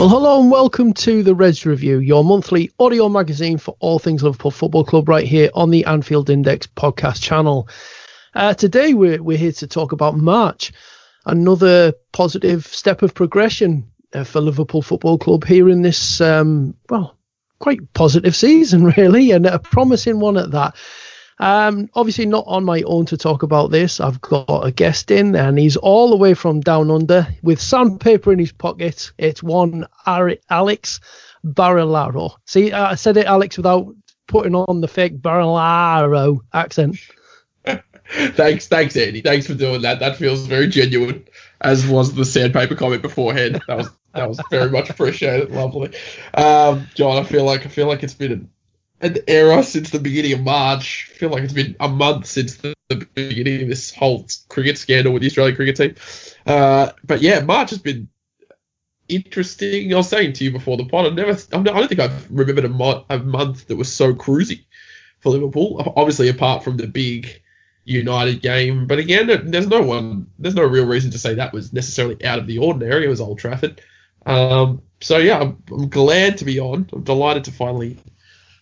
Well, hello and welcome to the Reds Review, your monthly audio magazine for all things Liverpool Football Club, right here on the Anfield Index podcast channel. Uh, today, we're, we're here to talk about March, another positive step of progression uh, for Liverpool Football Club here in this, um, well, quite positive season, really, and a promising one at that. Um, obviously, not on my own to talk about this. I've got a guest in, and he's all the way from down under with sandpaper in his pocket. It's one Alex Barilaro. See, I said it, Alex, without putting on the fake Barilaro accent. thanks, thanks, Andy. Thanks for doing that. That feels very genuine, as was the sandpaper comment beforehand. That was that was very much appreciated. Lovely, um, John. I feel like I feel like it's been an era since the beginning of March. I feel like it's been a month since the, the beginning of this whole cricket scandal with the Australian cricket team. Uh, but yeah, March has been interesting. I was saying to you before the pod, I never, I don't think I've remembered a, mo- a month that was so cruisy for Liverpool. Obviously, apart from the big United game, but again, there's no one, there's no real reason to say that was necessarily out of the ordinary. It was Old Trafford. Um, so yeah, I'm, I'm glad to be on. I'm delighted to finally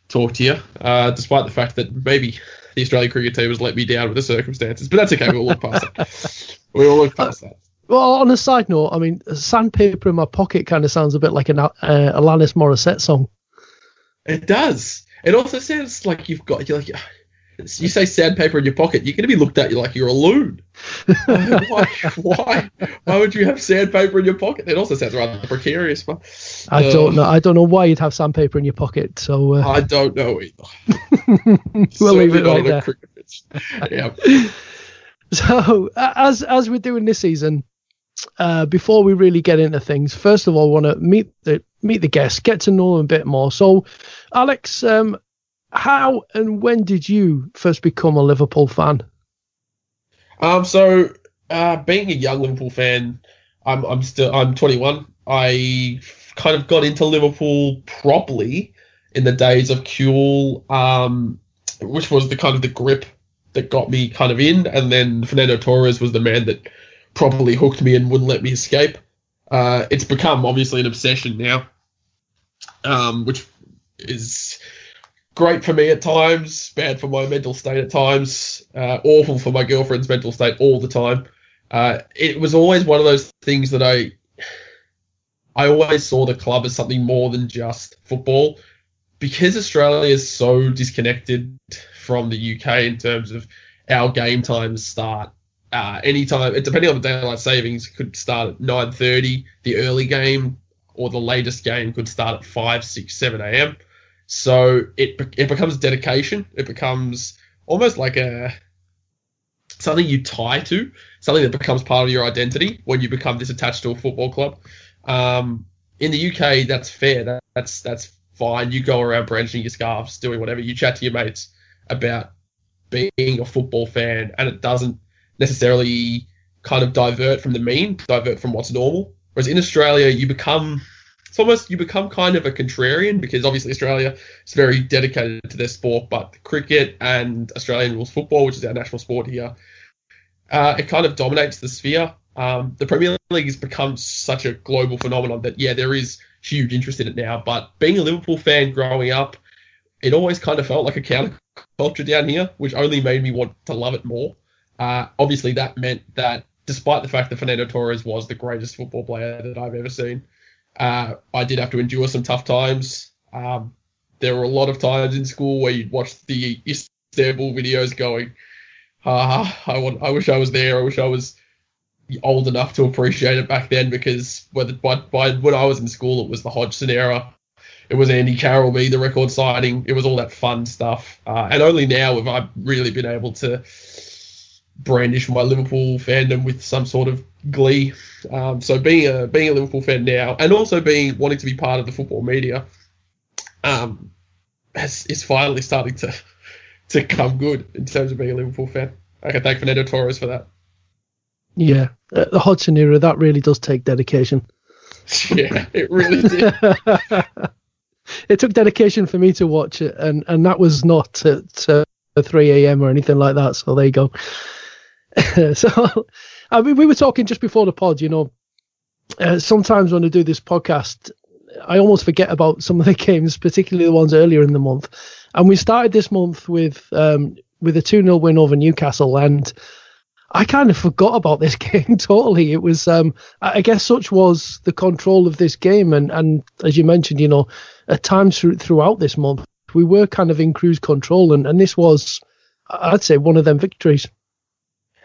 talk to you, uh, despite the fact that maybe the Australian cricket team has let me down with the circumstances. But that's okay. We'll look past that. We'll look past that. Well, on a side note, I mean, sandpaper in my pocket kind of sounds a bit like an uh, Alanis Morissette song. It does. It also sounds like you've got you're like you say sandpaper in your pocket, you're going to be looked at like you're a loon. why, why? Why would you have sandpaper in your pocket? It also sounds rather precarious. But, I don't know. I don't know why you'd have sandpaper in your pocket. So uh... I don't know either. we'll leave it right there. yeah. So as as we're doing this season, uh, before we really get into things, first of all, I want to meet the meet the guests, get to know them a bit more. So, Alex, um, how and when did you first become a Liverpool fan? Um, so uh, being a young Liverpool fan, I'm I'm still I'm 21. I kind of got into Liverpool properly in the days of Kewell, um, which was the kind of the grip that got me kind of in, and then Fernando Torres was the man that properly hooked me and wouldn't let me escape. Uh, it's become obviously an obsession now, um, which is great for me at times, bad for my mental state at times, uh, awful for my girlfriend's mental state all the time. Uh, it was always one of those things that I, I always saw the club as something more than just football, because Australia is so disconnected from the UK in terms of our game times start. Uh, anytime, depending on the daylight savings, could start at 9:30. The early game or the latest game could start at 5, 6, 7 a.m. So it it becomes dedication. It becomes almost like a something you tie to, something that becomes part of your identity when you become this attached to a football club. Um, in the UK, that's fair. That, that's that's fine. You go around branching your scarves, doing whatever. You chat to your mates about being a football fan, and it doesn't necessarily kind of divert from the mean, divert from what's normal. Whereas in Australia, you become it's almost you become kind of a contrarian because obviously Australia is very dedicated to their sport, but cricket and Australian rules football, which is our national sport here, uh, it kind of dominates the sphere. Um, the Premier League has become such a global phenomenon that yeah, there is huge interest in it now. But being a Liverpool fan growing up, it always kind of felt like a counterculture down here, which only made me want to love it more. Uh, obviously, that meant that despite the fact that Fernando Torres was the greatest football player that I've ever seen, uh, I did have to endure some tough times. Um, there were a lot of times in school where you'd watch the Istanbul videos going, ah, I want, I wish I was there. I wish I was old enough to appreciate it back then because by, by, by when I was in school, it was the Hodgson era. It was Andy Carroll be the record signing. It was all that fun stuff. Uh, and only now have I really been able to brandish my Liverpool fandom with some sort of glee. Um, so being a being a Liverpool fan now, and also being wanting to be part of the football media, um, has, is finally starting to to come good in terms of being a Liverpool fan. I can thank Fernando Torres for that. Yeah, uh, the Hodgson era that really does take dedication. yeah, it really did. it took dedication for me to watch it, and and that was not at uh, 3 a.m. or anything like that. So there you go. so, I mean, we were talking just before the pod. You know, uh, sometimes when I do this podcast, I almost forget about some of the games, particularly the ones earlier in the month. And we started this month with um, with a 2 0 win over Newcastle, and I kind of forgot about this game totally. It was, um, I guess, such was the control of this game, and and as you mentioned, you know, at times throughout this month, we were kind of in cruise control, and and this was, I'd say, one of them victories.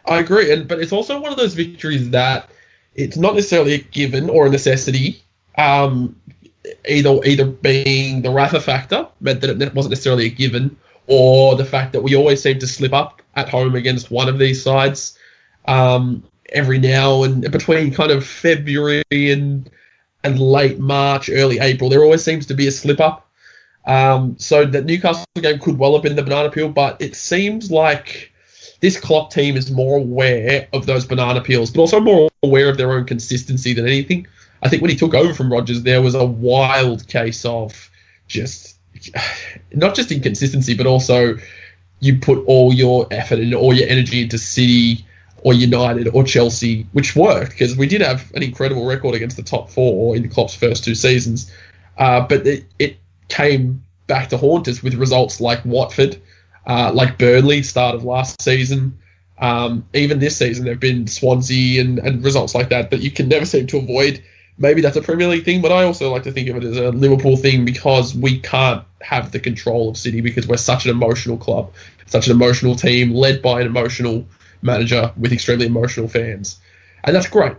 I agree, and but it's also one of those victories that it's not necessarily a given or a necessity. Um, either either being the Rafa factor meant that it wasn't necessarily a given, or the fact that we always seem to slip up at home against one of these sides um, every now and between kind of February and and late March, early April, there always seems to be a slip up. Um, so the Newcastle game could well have been the banana peel, but it seems like this Klopp team is more aware of those banana peels, but also more aware of their own consistency than anything. I think when he took over from Rodgers, there was a wild case of just not just inconsistency, but also you put all your effort and all your energy into City or United or Chelsea, which worked because we did have an incredible record against the top four in Klopp's first two seasons. Uh, but it, it, came back to haunt us with results like Watford, uh, like Burnley, start of last season. Um, even this season, there have been Swansea and, and results like that that you can never seem to avoid maybe that's a Premier League thing, but I also like to think of it as a Liverpool thing because we can't have the control of City because we're such an emotional club, such an emotional team led by an emotional manager with extremely emotional fans. And that's great.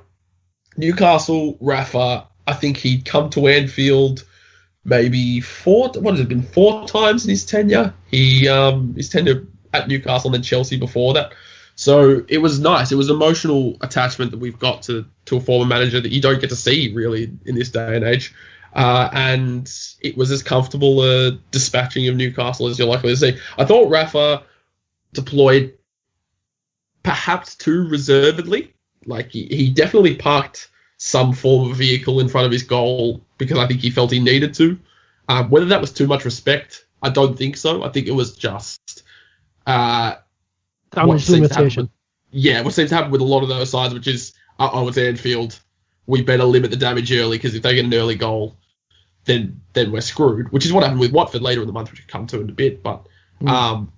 Newcastle, Rafa, I think he'd come to Anfield maybe four, what has it been, four times in his tenure? He, um, his tenure at Newcastle and then Chelsea before that. So it was nice. It was emotional attachment that we've got to to a former manager that you don't get to see really in this day and age. Uh, and it was as comfortable a dispatching of Newcastle as you're likely to see. I thought Rafa deployed perhaps too reservedly. Like he, he definitely parked some form of vehicle in front of his goal because I think he felt he needed to. Um, whether that was too much respect, I don't think so. I think it was just uh, damage limitation. With, yeah, what seems to happen with a lot of those sides, which is uh oh, it's Anfield. We better limit the damage early because if they get an early goal, then then we're screwed. Which is what happened with Watford later in the month, which we'll come to in a bit. But mm. um,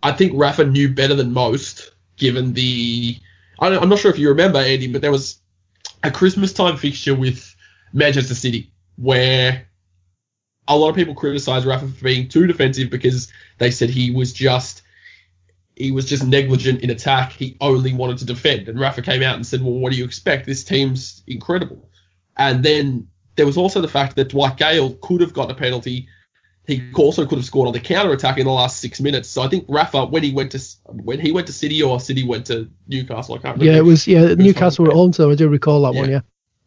I think Rafa knew better than most, given the. I'm not sure if you remember, Andy, but there was a Christmas time fixture with Manchester City where a lot of people criticised Rafa for being too defensive because they said he was just he was just negligent in attack. He only wanted to defend. And Rafa came out and said, Well, what do you expect? This team's incredible. And then there was also the fact that Dwight Gayle could have got a penalty. He also could have scored on the counter attack in the last six minutes. So I think Rafa, when he went to when he went to City or City went to Newcastle, I can't remember. Yeah, it was yeah Newcastle were at home, so I do recall that yeah. one. Yeah,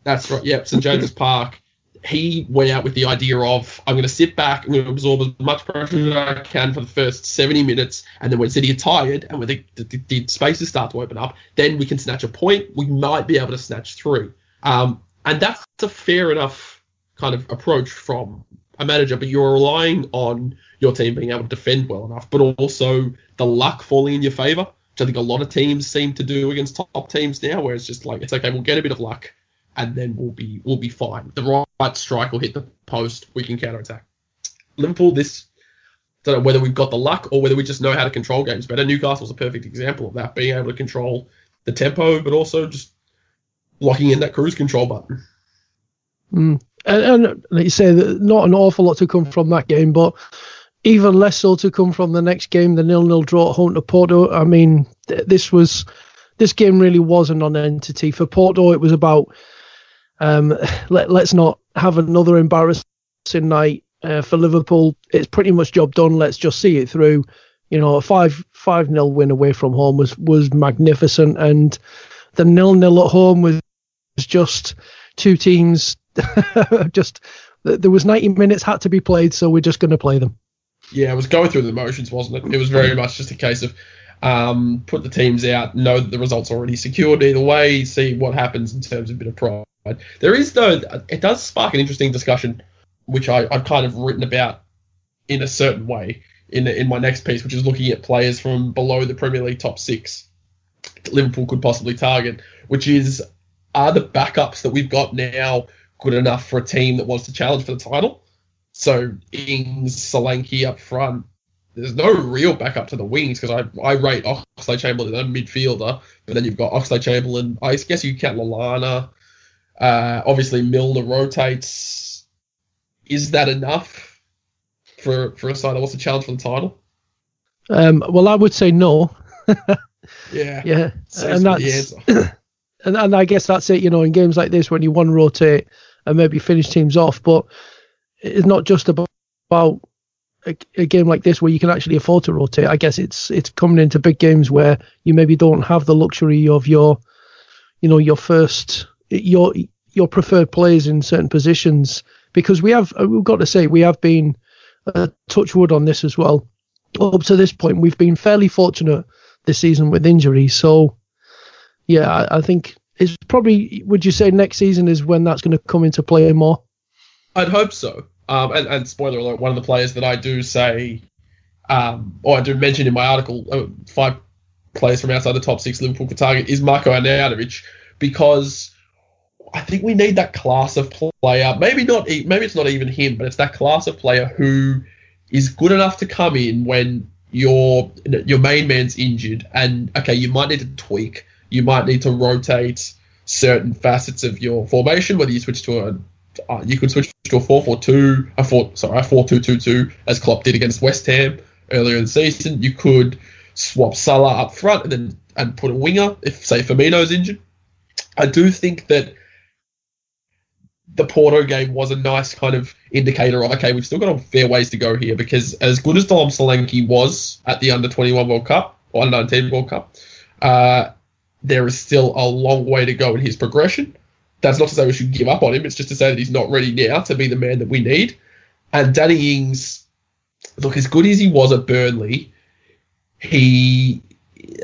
that's right. Yep, St James's Park he went out with the idea of I'm going to sit back, I'm going to absorb as much pressure as I can for the first 70 minutes, and then when City are tired and when the, the, the, spaces start to open up, then we can snatch a point. We might be able to snatch three, um, and that's a fair enough kind of approach from a manager. But you're relying on your team being able to defend well enough, but also the luck falling in your favour, which I think a lot of teams seem to do against top teams now, where it's just like it's okay, we'll get a bit of luck and then we'll be we'll be fine. The right strike will hit the post, we can counter attack. Liverpool, this don't know whether we've got the luck or whether we just know how to control games better. Newcastle's a perfect example of that, being able to control the tempo, but also just locking in that cruise control button. Mm. And, and like you say, not an awful lot to come from that game, but even less so to come from the next game, the nil-nil draw at home to Porto. I mean, th- this was this game really was a non-entity for Porto. It was about um, let, let's not have another embarrassing night uh, for Liverpool. It's pretty much job done. Let's just see it through. You know, a five five nil win away from home was was magnificent, and the nil nil at home was just two teams. just there was 90 minutes had to be played, so we're just going to play them. Yeah, it was going through the motions, wasn't it? It was very much just a case of um, put the teams out, know that the result's already secured either way, see what happens in terms of a bit of pride. There is though, it does spark an interesting discussion, which I, I've kind of written about in a certain way in in my next piece, which is looking at players from below the Premier League top six Liverpool could possibly target, which is are the backups that we've got now good enough for a team that wants to challenge for the title? So Ings, Solanke up front. There's no real backup to the wings because I I rate Oxlade-Chamberlain a midfielder, but then you've got Oxlade-Chamberlain. I guess you count Lallana. Uh, obviously Milner rotates. Is that enough? for for a side that wants to challenge for the title? Um, well, I would say no. yeah. Yeah. and that's and, and I guess that's it. You know, in games like this, when you one rotate and maybe finish teams off, but it's not just about, about a, a, game like this where you can actually afford to rotate. I guess it's it's coming into big games where you maybe don't have the luxury of your, you know, your first your your preferred players in certain positions because we have we've got to say we have been uh, touch wood on this as well. Up to this point, we've been fairly fortunate this season with injuries. So, yeah, I, I think it's probably. Would you say next season is when that's going to come into play more? I'd hope so. Um, and, and, spoiler alert, one of the players that I do say, um, or I do mention in my article, uh, five players from outside the top six Liverpool could target is Marko Arnautovic because I think we need that class of player. Maybe not. Maybe it's not even him, but it's that class of player who is good enough to come in when your your main man's injured, and okay, you might need to tweak. You might need to rotate certain facets of your formation. Whether you switch to a uh, you could switch to a 4-4-2, a 4 sorry, a 4-2-2-2 as Klopp did against West Ham earlier in the season. You could swap Salah up front and then and put a winger if say Firmino's injured. I do think that the Porto game was a nice kind of indicator of okay, we've still got a fair ways to go here because as good as Dom Solanke was at the under 21 World Cup or under 19 World Cup, uh, there is still a long way to go in his progression. That's not to say we should give up on him. It's just to say that he's not ready now to be the man that we need. And Danny Ings, look, as good as he was at Burnley, he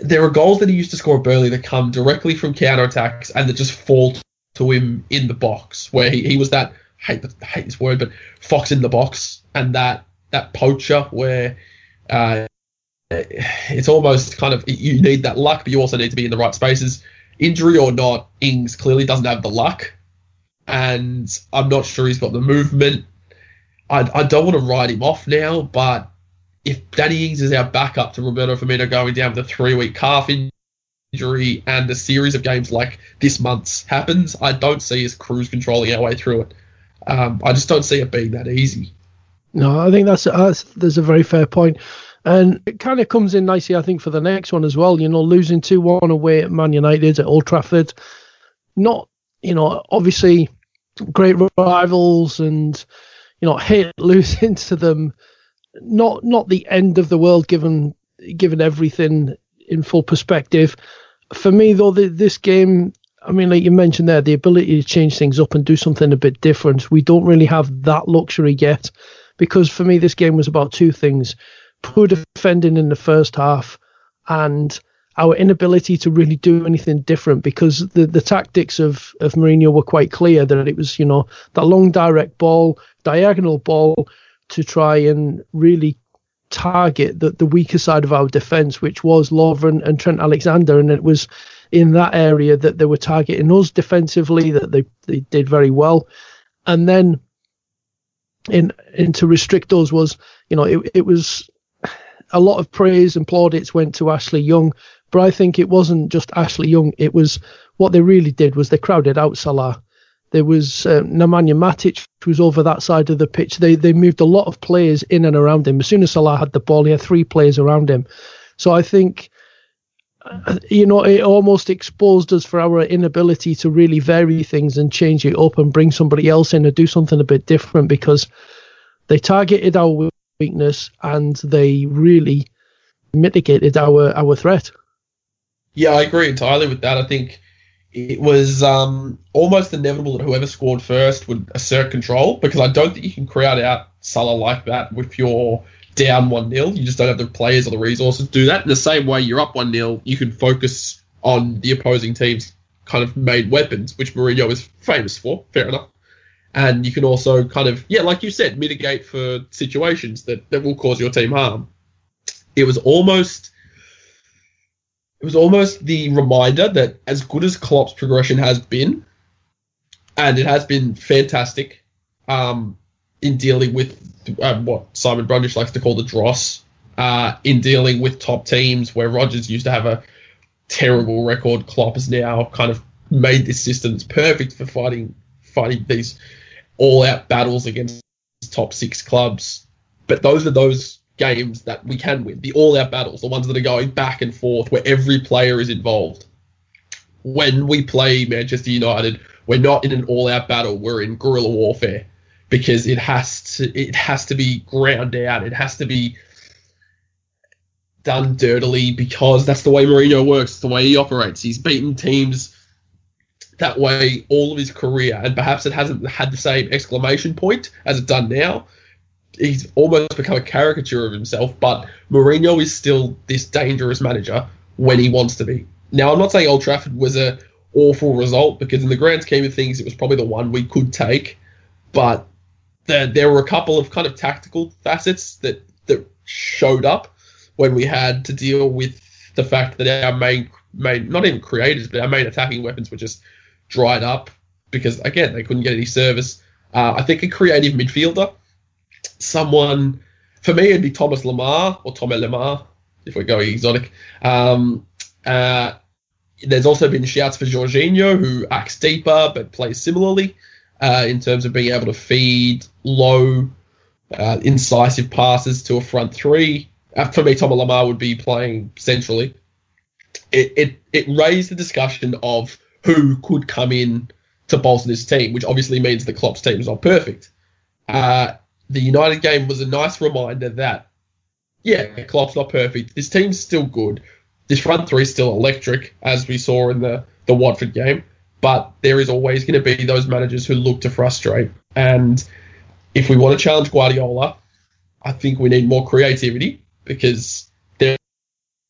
there are goals that he used to score at Burnley that come directly from counter attacks and that just fall to him in the box, where he, he was that hate the, hate this word, but fox in the box, and that that poacher where uh, it's almost kind of you need that luck, but you also need to be in the right spaces. Injury or not, Ings clearly doesn't have the luck, and I'm not sure he's got the movement. I, I don't want to write him off now, but if Danny Ings is our backup to Roberto Firmino going down with a three week calf injury, and a series of games like this month's happens, I don't see us cruise controlling our way through it. Um, I just don't see it being that easy. No, I think that's, that's there's a very fair point. And it kind of comes in nicely, I think, for the next one as well. You know, losing 2 1 away at Man United at Old Trafford. Not, you know, obviously great rivals and, you know, hate losing to them. Not not the end of the world given given everything in full perspective for me though, the, this game, I mean, like you mentioned there, the ability to change things up and do something a bit different. We don't really have that luxury yet, because for me, this game was about two things: poor defending in the first half, and our inability to really do anything different because the, the tactics of, of Mourinho were quite clear that it was, you know, that long direct ball, diagonal ball to try and really target the, the weaker side of our defence, which was Lovren and Trent Alexander, and it was in that area that they were targeting us defensively that they, they did very well, and then in in to restrict us was you know it, it was a lot of praise and plaudits went to Ashley Young, but I think it wasn't just Ashley Young. It was what they really did was they crowded out Salah. There was uh, Nemanja Matic who was over that side of the pitch. They they moved a lot of players in and around him. As soon as Salah had the ball, he had three players around him. So I think, uh, you know, it almost exposed us for our inability to really vary things and change it up and bring somebody else in and do something a bit different because they targeted our weakness and they really mitigated our our threat. Yeah, I agree entirely with that. I think it was um, almost inevitable that whoever scored first would assert control because I don't think you can crowd out Salah like that with your down 1 0. You just don't have the players or the resources to do that. In the same way, you're up 1 0, you can focus on the opposing team's kind of main weapons, which Mourinho is famous for, fair enough. And you can also kind of, yeah, like you said, mitigate for situations that, that will cause your team harm. It was almost. It was almost the reminder that as good as Klopp's progression has been, and it has been fantastic um, in dealing with uh, what Simon Brundish likes to call the dross, uh, in dealing with top teams where Rodgers used to have a terrible record. Klopp has now kind of made this system that's perfect for fighting fighting these all out battles against top six clubs. But those are those games that we can win, the all out battles, the ones that are going back and forth where every player is involved. When we play Manchester United, we're not in an all out battle, we're in guerrilla warfare because it has to it has to be ground out. It has to be done dirtily because that's the way Mourinho works, the way he operates. He's beaten teams that way all of his career, and perhaps it hasn't had the same exclamation point as it done now. He's almost become a caricature of himself, but Mourinho is still this dangerous manager when he wants to be. Now, I'm not saying Old Trafford was a awful result because in the grand scheme of things, it was probably the one we could take, but there, there were a couple of kind of tactical facets that that showed up when we had to deal with the fact that our main main not even creators but our main attacking weapons were just dried up because again they couldn't get any service. Uh, I think a creative midfielder, someone for me it'd be Thomas Lemar or Thomas Lemar if we're going exotic. Um, uh, there's also been shouts for Jorginho who acts deeper but plays similarly uh, in terms of being able to feed low, uh, incisive passes to a front three. Uh, for me, Thomas Lemar would be playing centrally. It, it it raised the discussion of who could come in to bolster this team, which obviously means the Klopp's team is not perfect. Uh, the United game was a nice reminder that, yeah, Klopp's not perfect. This team's still good. This front three is still electric, as we saw in the, the Watford game. But there is always going to be those managers who look to frustrate. And if we want to challenge Guardiola, I think we need more creativity because there,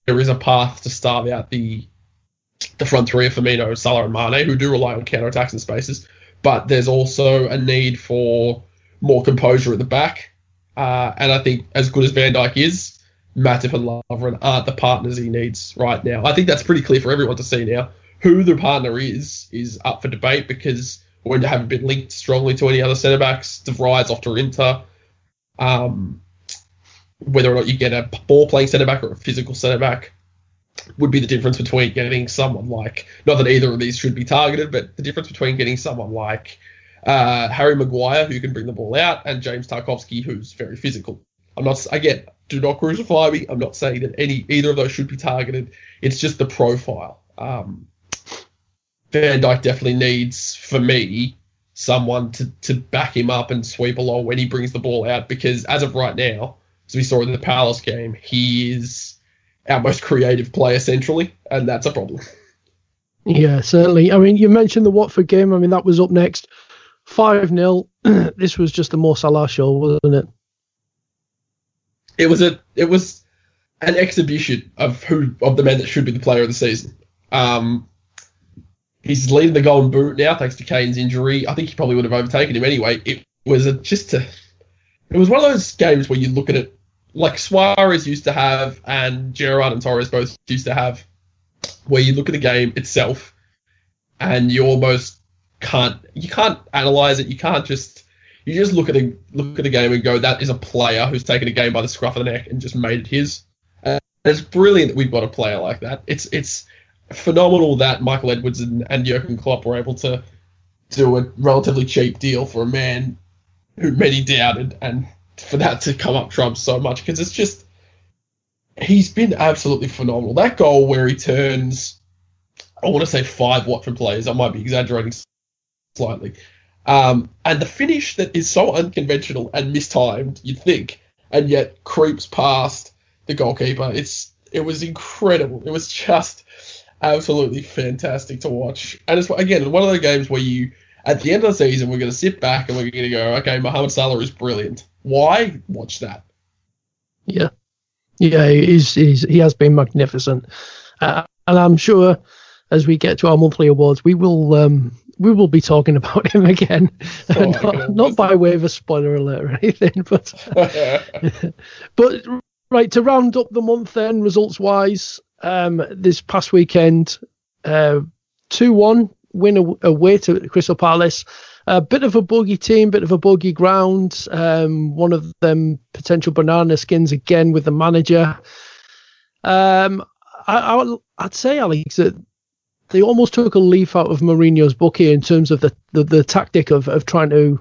there is a path to starve out the the front three of Firmino, Salah, and Mane, who do rely on counter attacks and spaces. But there's also a need for more composure at the back. Uh, and I think as good as Van Dijk is, Matip and Lovren aren't the partners he needs right now. I think that's pretty clear for everyone to see now. Who the partner is is up for debate because we haven't been linked strongly to any other centre backs. De Vrij off to Inter. Um, whether or not you get a ball playing centre back or a physical centre back would be the difference between getting someone like not that either of these should be targeted, but the difference between getting someone like uh, Harry Maguire who can bring the ball out and James Tarkowski who's very physical. I'm not again, do not crucify me. I'm not saying that any either of those should be targeted. It's just the profile. Um, Van Dijk definitely needs, for me, someone to, to back him up and sweep along when he brings the ball out because as of right now, as we saw in the Palace game, he is our most creative player centrally, and that's a problem. Yeah, certainly. I mean, you mentioned the Watford game. I mean, that was up next. 5 0. this was just a Mo Salah show, wasn't it? It was a it was an exhibition of who of the men that should be the player of the season. Um, he's leading the golden boot now thanks to Kane's injury. I think he probably would have overtaken him anyway. It was a, just a it was one of those games where you look at it like Suarez used to have and Gerrard and Torres both used to have, where you look at the game itself and you almost can't you can't analyze it. You can't just you just look at a look at the game and go, that is a player who's taken a game by the scruff of the neck and just made it his. And it's brilliant that we've got a player like that. It's it's phenomenal that Michael Edwards and, and Jurgen Klopp were able to do a relatively cheap deal for a man who many doubted and for that to come up trumps so much because it's just he's been absolutely phenomenal. That goal where he turns, I want to say five Watford players. I might be exaggerating slightly. Um, and the finish that is so unconventional and mistimed, you'd think, and yet creeps past the goalkeeper. It's it was incredible. It was just absolutely fantastic to watch. And it's again one of the games where you at the end of the season we're going to sit back and we're going to go, okay, Mohamed Salah is brilliant. Why watch that? Yeah, yeah, he's, he's he has been magnificent, uh, and I'm sure as we get to our monthly awards, we will um, we will be talking about him again, oh, not, not, by way of a spoiler alert or anything, but but right to round up the month then results wise, um, this past weekend, uh, two uh, one win away to Crystal Palace. A bit of a bogey team, bit of a bogey ground. Um, one of them potential banana skins again with the manager. Um, I, would say, Alex, that they almost took a leaf out of Mourinho's book here in terms of the, the, the tactic of, of trying to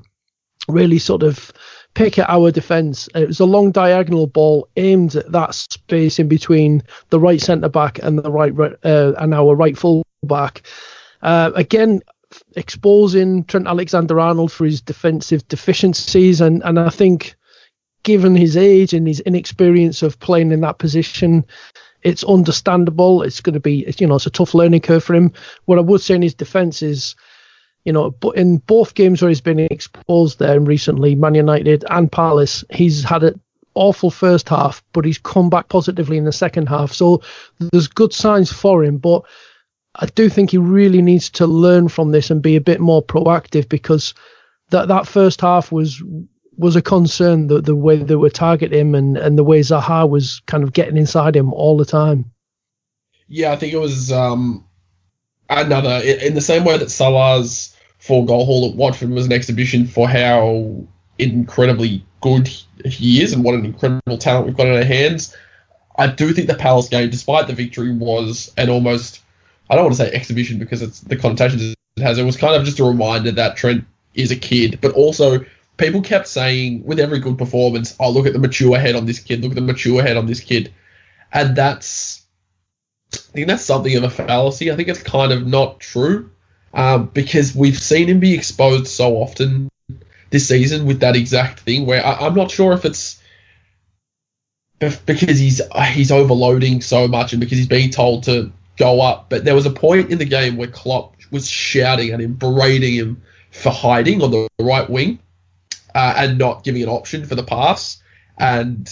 really sort of pick at our defence. It was a long diagonal ball aimed at that space in between the right centre back and the right uh, and our right full back. Uh, again, exposing Trent Alexander-Arnold for his defensive deficiencies, and and I think given his age and his inexperience of playing in that position, it's understandable. It's going to be, you know, it's a tough learning curve for him. What I would say in his defence is, you know, but in both games where he's been exposed there recently, Man United and Palace, he's had an awful first half, but he's come back positively in the second half. So there's good signs for him, but I do think he really needs to learn from this and be a bit more proactive because that that first half was was a concern the the way they were targeting him and, and the way Zaha was kind of getting inside him all the time. Yeah, I think it was um, another in the same way that Salah's four goal haul at Watford was an exhibition for how incredibly good he is and what an incredible talent we've got in our hands. I do think the Palace game, despite the victory, was an almost I don't want to say exhibition because it's the connotations it has. It was kind of just a reminder that Trent is a kid, but also people kept saying with every good performance, "Oh, look at the mature head on this kid. Look at the mature head on this kid," and that's I think that's something of a fallacy. I think it's kind of not true um, because we've seen him be exposed so often this season with that exact thing. Where I, I'm not sure if it's because he's he's overloading so much and because he's being told to go up. But there was a point in the game where Klopp was shouting at him, berating him for hiding on the right wing uh, and not giving an option for the pass. And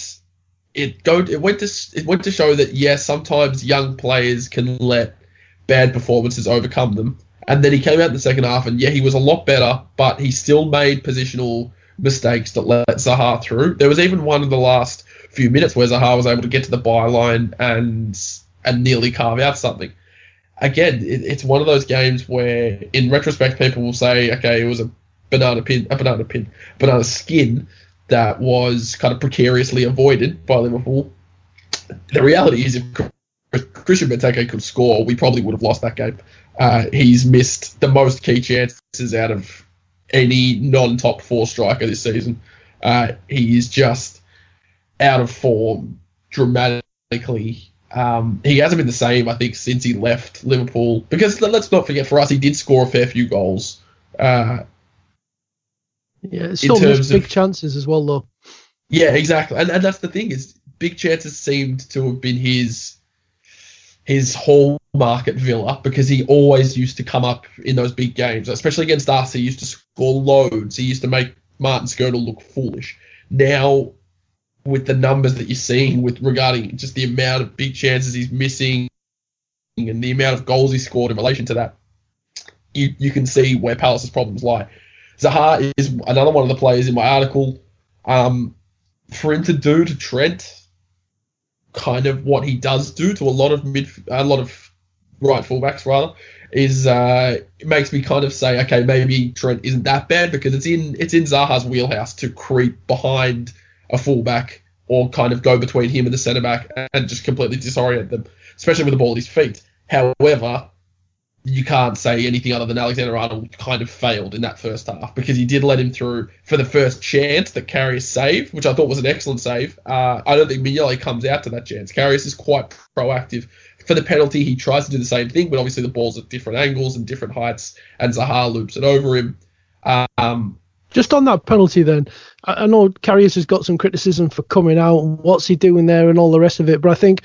it go it went to it went to show that yes, yeah, sometimes young players can let bad performances overcome them. And then he came out in the second half, and yeah, he was a lot better, but he still made positional mistakes that let Zaha through. There was even one in the last few minutes where Zaha was able to get to the byline and and nearly carve out something. Again, it, it's one of those games where, in retrospect, people will say, okay, it was a banana pin, a banana pin, banana skin that was kind of precariously avoided by Liverpool. The reality is, if Christian Benteke could score, we probably would have lost that game. Uh, he's missed the most key chances out of any non-top four striker this season. Uh, he is just out of form dramatically um, he hasn't been the same, I think, since he left Liverpool. Because let's not forget, for us, he did score a fair few goals. Uh, yeah, still missed big of, chances as well, though. Yeah, exactly, and and that's the thing is, big chances seemed to have been his his hallmark at Villa because he always used to come up in those big games, especially against us. He used to score loads. He used to make Martin Skrtel look foolish. Now with the numbers that you're seeing with regarding just the amount of big chances he's missing and the amount of goals he scored in relation to that, you you can see where Palace's problems lie. Zaha is another one of the players in my article. Um, for him to do to Trent, kind of what he does do to a lot of mid, a lot of right fullbacks rather, is uh, it makes me kind of say, okay, maybe Trent isn't that bad because it's in it's in Zaha's wheelhouse to creep behind a fullback or kind of go between him and the centre back and just completely disorient them, especially with the ball at his feet. However, you can't say anything other than Alexander Arnold kind of failed in that first half because he did let him through for the first chance that Karius saved, which I thought was an excellent save. Uh, I don't think Mignolet comes out to that chance. Karius is quite proactive. For the penalty, he tries to do the same thing, but obviously the ball's at different angles and different heights, and Zaha loops it over him. Um, just on that penalty, then, I, know Karius has got some criticism for coming out what's he doing there and all the rest of it, but I think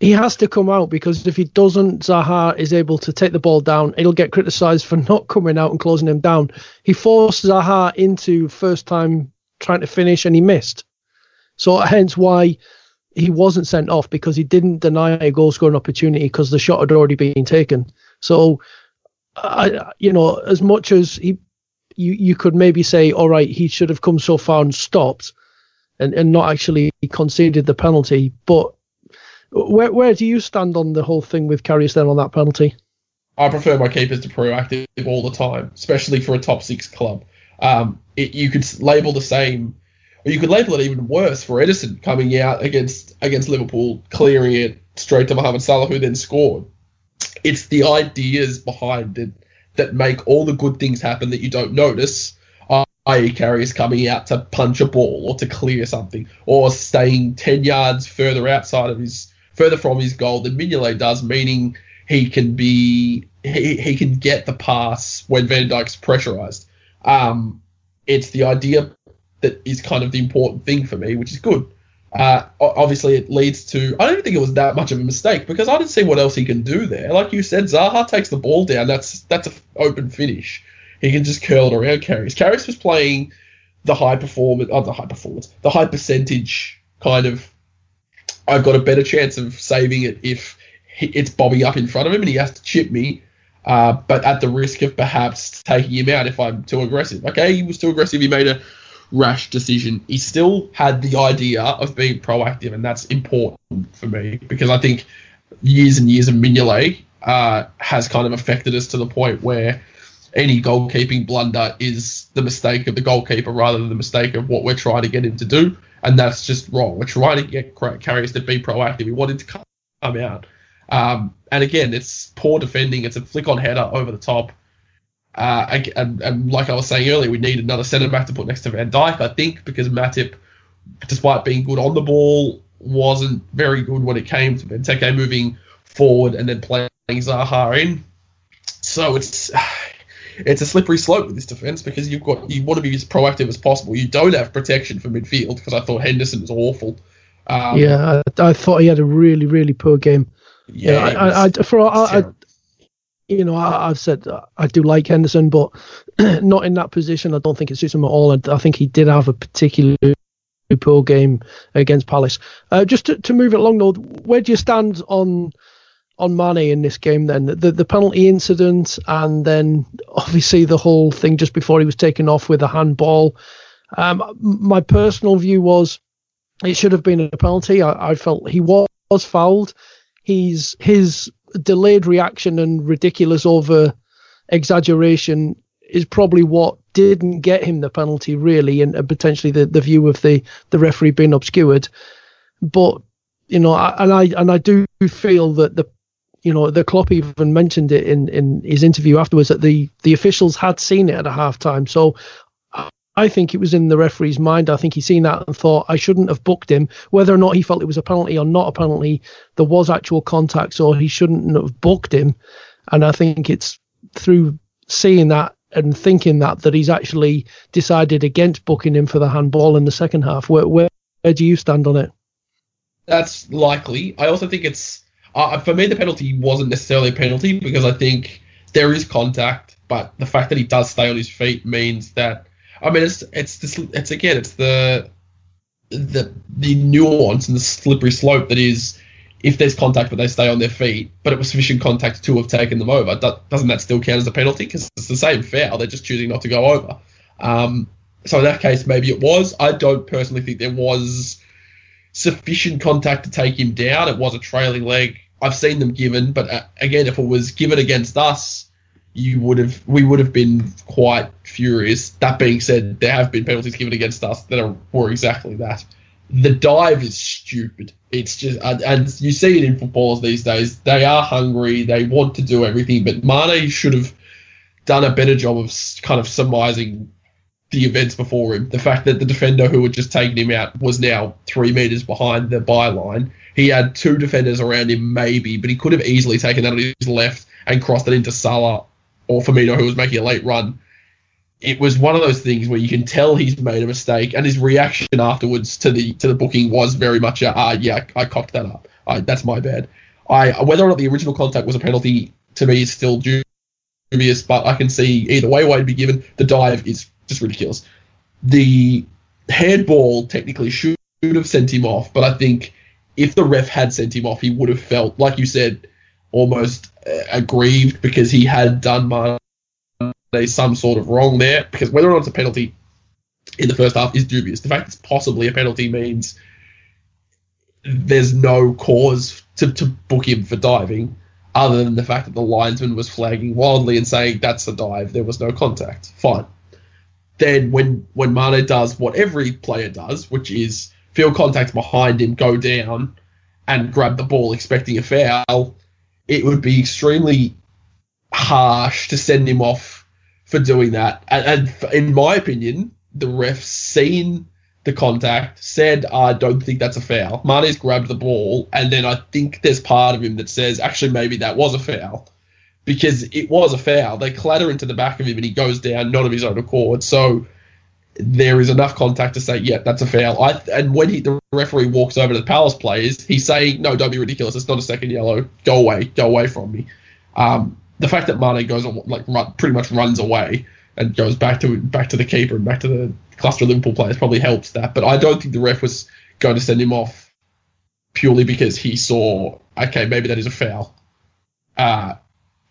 he has to come out because if he doesn't, Zaha is able to take the ball down. He'll get criticised for not coming out and closing him down. He forced Zaha into first time trying to finish and he missed. So hence why he wasn't sent off because he didn't deny a goal scoring opportunity because the shot had already been taken. So, I, you know, as much as he, you, you could maybe say, all right, he should have come so far and stopped and, and not actually conceded the penalty. But where where do you stand on the whole thing with Karius then on that penalty? I prefer my keepers to proactive all the time, especially for a top six club. Um, it, you could label the same, or you could label it even worse for Ederson coming out against against Liverpool, clearing it straight to Mohamed Salah, who then scored. It's the ideas behind it that make all the good things happen that you don't notice. I.e., Karius coming out to punch a ball or to clear something, or staying ten yards further outside of his further from his goal than Mignolet does, meaning he can be he, he can get the pass when Van Dijk's pressurized. Um, it's the idea that is kind of the important thing for me, which is good. Uh, obviously, it leads to. I don't think it was that much of a mistake because I didn't see what else he can do there. Like you said, Zaha takes the ball down. That's that's an open finish. He can just curl it around Karius. Karius was playing the high performance, oh, the high performance, the high percentage kind of I've got a better chance of saving it if it's bobbing up in front of him and he has to chip me, uh, but at the risk of perhaps taking him out if I'm too aggressive. Okay, he was too aggressive. He made a rash decision. He still had the idea of being proactive, and that's important for me because I think years and years of Mignolet uh, has kind of affected us to the point where any goalkeeping blunder is the mistake of the goalkeeper rather than the mistake of what we're trying to get him to do and that's just wrong. We're trying to get Karius to be proactive. We wanted to come out. Um, and again, it's poor defending. It's a flick on header over the top. Uh, and, and, like I was saying earlier, we need another centre back to put next to Van Dijk, I think, because Matip, despite being good on the ball, wasn't very good when it came to Benteke moving forward and then playing Zaha in. So it's it's a slippery slope with this defense because you've got you want to be as proactive as possible. You don't have protection for midfield because I thought Henderson was awful. Um, yeah, I, I, thought he had a really really poor game. Yeah, I, I, for I, you know, I, have said I do like Henderson, but not in that position. I don't think it suits him at all. I, I think he did have a particularly poor game against Palace. Uh, just to, to move it along, though, where do you stand on on Mane in this game then the the penalty incident and then obviously the whole thing just before he was taken off with a handball. Um, my personal view was it should have been a penalty. I, I felt he was fouled. He's his delayed reaction and ridiculous over exaggeration is probably what didn't get him the penalty really and, potentially the, the view of the, the referee being obscured. But you know, I, and I and I do feel that the you know, the Klopp even mentioned it in, in his interview afterwards that the, the officials had seen it at a half time. So I think it was in the referee's mind. I think he seen that and thought I shouldn't have booked him. Whether or not he felt it was a penalty or not a penalty, there was actual contact, so he shouldn't have booked him. And I think it's through seeing that and thinking that that he's actually decided against booking him for the handball in the second half. Where where, where do you stand on it? That's likely. I also think it's uh, for me, the penalty wasn't necessarily a penalty because I think there is contact, but the fact that he does stay on his feet means that I mean it's it's this, it's again it's the the the nuance and the slippery slope that is if there's contact but they stay on their feet, but it was sufficient contact to have taken them over. Doesn't that still count as a penalty? Because it's the same foul. They're just choosing not to go over. Um, so in that case, maybe it was. I don't personally think there was sufficient contact to take him down. It was a trailing leg. I've seen them given, but uh, again, if it was given against us, you would have we would have been quite furious. That being said, there have been penalties given against us that are were exactly that. The dive is stupid. It's just and, and you see it in footballers these days. They are hungry. They want to do everything, but Mane should have done a better job of kind of surmising the events before him. The fact that the defender who had just taken him out was now three meters behind the byline he had two defenders around him, maybe, but he could have easily taken that on his left and crossed it into Salah or Firmino, who was making a late run. It was one of those things where you can tell he's made a mistake, and his reaction afterwards to the to the booking was very much ah, yeah, I cocked that up. I, that's my bad. I whether or not the original contact was a penalty to me is still dubious, but I can see either way why it'd be given. The dive is just ridiculous. The handball technically should have sent him off, but I think if the ref had sent him off, he would have felt, like you said, almost uh, aggrieved because he had done Mane some sort of wrong there. Because whether or not it's a penalty in the first half is dubious. The fact it's possibly a penalty means there's no cause to, to book him for diving other than the fact that the linesman was flagging wildly and saying that's a dive, there was no contact. Fine. Then when when Mane does what every player does, which is feel contact behind him, go down, and grab the ball expecting a foul, it would be extremely harsh to send him off for doing that. And, and in my opinion, the ref seen the contact, said, I don't think that's a foul. Mane's grabbed the ball, and then I think there's part of him that says, actually, maybe that was a foul. Because it was a foul. They clatter into the back of him and he goes down, not of his own accord. So there is enough contact to say, yeah, that's a foul. I, and when he, the referee walks over to the Palace players, he's saying, no, don't be ridiculous. It's not a second yellow. Go away. Go away from me. Um, the fact that Mane goes on, like run, pretty much runs away and goes back to back to the keeper and back to the cluster of Liverpool players probably helps that. But I don't think the ref was going to send him off purely because he saw, okay, maybe that is a foul. Uh,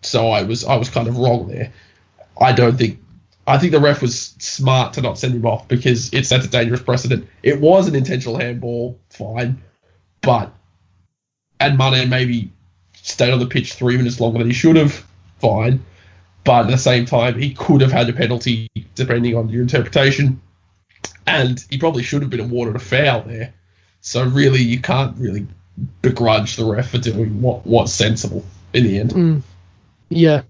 so I was I was kind of wrong there. I don't think I think the ref was smart to not send him off because it sets a dangerous precedent. It was an intentional handball, fine, but and Mane maybe stayed on the pitch three minutes longer than he should have, fine. But at the same time, he could have had a penalty depending on your interpretation, and he probably should have been awarded a foul there. So really, you can't really begrudge the ref for doing what what's sensible in the end. Mm. Yeah,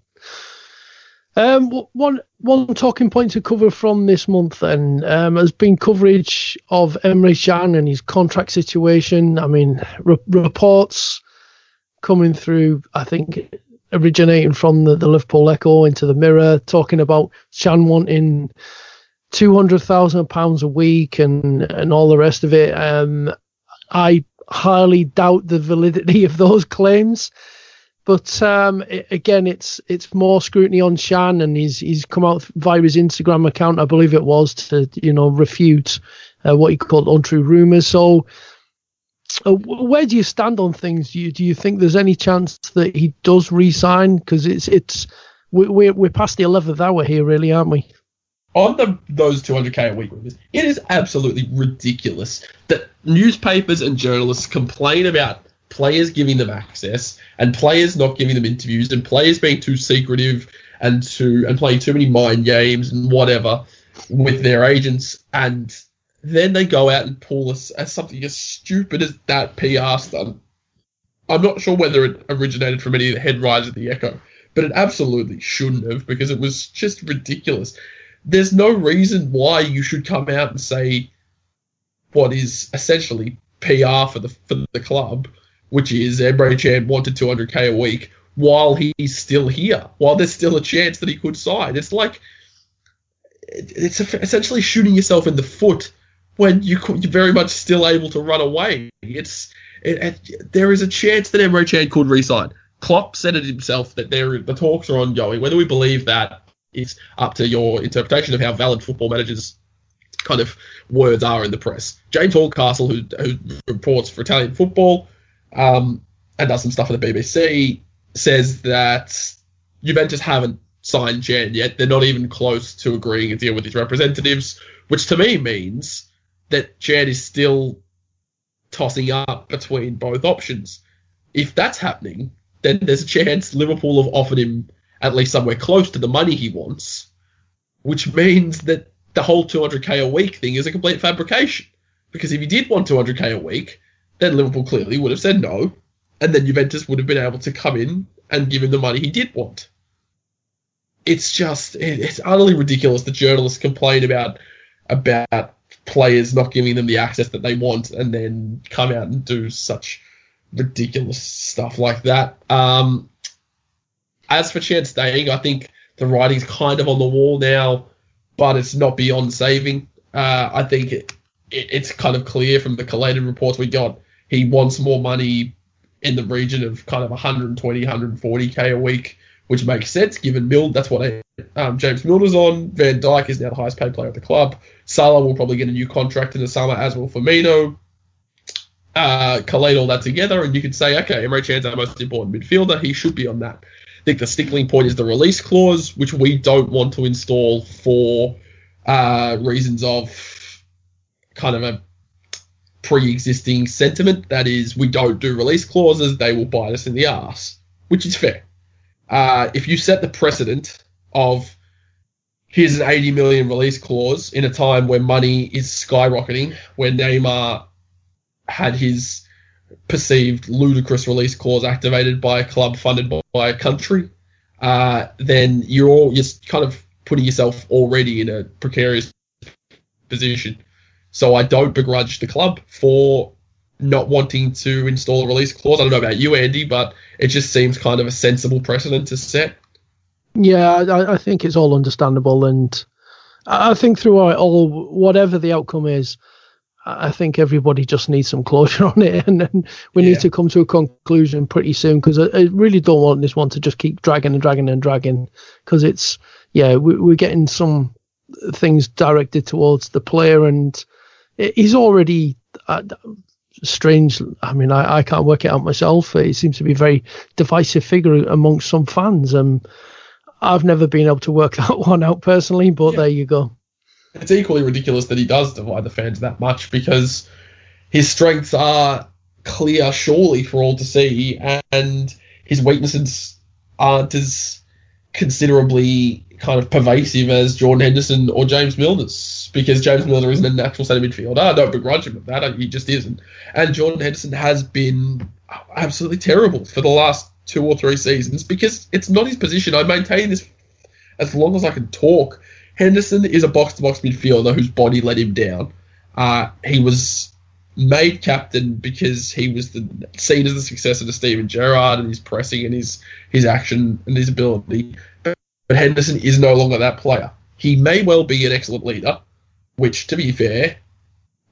um, one one talking point to cover from this month then um, has been coverage of Emre Can and his contract situation. I mean, re- reports coming through, I think, originating from the, the Liverpool Echo into the Mirror, talking about Can wanting two hundred thousand pounds a week and and all the rest of it. Um, I highly doubt the validity of those claims. But um, it, again, it's it's more scrutiny on Can, and he's he's come out via his Instagram account, I believe it was, to you know refute uh, what he called untrue rumors. So, uh, where do you stand on things? Do you do you think there's any chance that he does resign? Because it's it's we're we're past the eleventh hour here, really, aren't we? On the those 200k a week rumors, it is absolutely ridiculous that newspapers and journalists complain about players giving them access and players not giving them interviews and players being too secretive and too and playing too many mind games and whatever with their agents and then they go out and pull us as something as stupid as that PR stunt. I'm not sure whether it originated from any of the head writers at the Echo, but it absolutely shouldn't have because it was just ridiculous. There's no reason why you should come out and say what is essentially PR for the for the club which is Emre Can wanted 200k a week while he's still here, while there's still a chance that he could sign. It's like it's essentially shooting yourself in the foot when you are very much still able to run away. It's it, it, there is a chance that Emre Can could resign. Klopp said it himself that there the talks are ongoing. Whether we believe that is up to your interpretation of how valid football managers kind of words are in the press. James Horncastle, who, who reports for Italian football, um, and does some stuff for the BBC, says that Juventus haven't signed Can yet. They're not even close to agreeing a deal with his representatives, which to me means that Can is still tossing up between both options. If that's happening, then there's a chance Liverpool have offered him at least somewhere close to the money he wants, which means that the whole 200k a week thing is a complete fabrication. Because if he did want 200k a week, then Liverpool clearly would have said no, and then Juventus would have been able to come in and give him the money he did want. It's just it's utterly ridiculous that journalists complain about about players not giving them the access that they want and then come out and do such ridiculous stuff like that. Um, as for Can staying, I think the writing's kind of on the wall now, but it's not beyond saving. Uh, I think it, it, it's kind of clear from the collated reports we got he wants more money in the region of kind of 120, 140k a week, which makes sense given Mild. That's what um, James Milner's on. Van Dijk is now the highest paid player at the club. Salah will probably get a new contract in the summer, as will Firmino. Uh, collate all that together, and you can say, okay, Emre Can's our most important midfielder. He should be on that. I think the stickling point is the release clause, which we don't want to install for uh, reasons of kind of a pre-existing sentiment. That is, we don't do release clauses; they will bite us in the ass, which is fair. Uh, if you set the precedent of here's an 80 million release clause in a time where money is skyrocketing, where Neymar had his perceived ludicrous release clause activated by a club funded by a country, uh, then you're all just kind of putting yourself already in a precarious position. So I don't begrudge the club for not wanting to install a release clause. I don't know about you, Andy, but it just seems kind of a sensible precedent to set. Yeah, I, I think it's all understandable, and I think throughout all, whatever the outcome is, I think everybody just needs some closure on it, and, and we yeah. need to come to a conclusion pretty soon because I, I, really don't want this one to just keep dragging and dragging and dragging because it's yeah we, we're getting some things directed towards the player, and he's already. Uh, strange. I mean, I, I can't work it out myself. He seems to be a very divisive figure amongst some fans. and I've never been able to work that one out personally, but yeah. there you go. It's equally ridiculous that he does divide the fans that much because his strengths are clear, surely, for all to see, and his weaknesses aren't as considerably kind of pervasive as Jordan Henderson or James Milner's because James Milner isn't a natural centre midfielder. I don't begrudge him that. He just isn't. And Jordan Henderson has been absolutely terrible for the last two or three seasons because it's not his position. I maintain this as long as I can talk. Henderson is a box to box midfielder whose body let him down. Uh, he was made captain because he was the, seen as the successor to Steven Gerrard and his pressing and his his action and his ability. But, Henderson is no longer that player. He may well be an excellent leader, which, to be fair,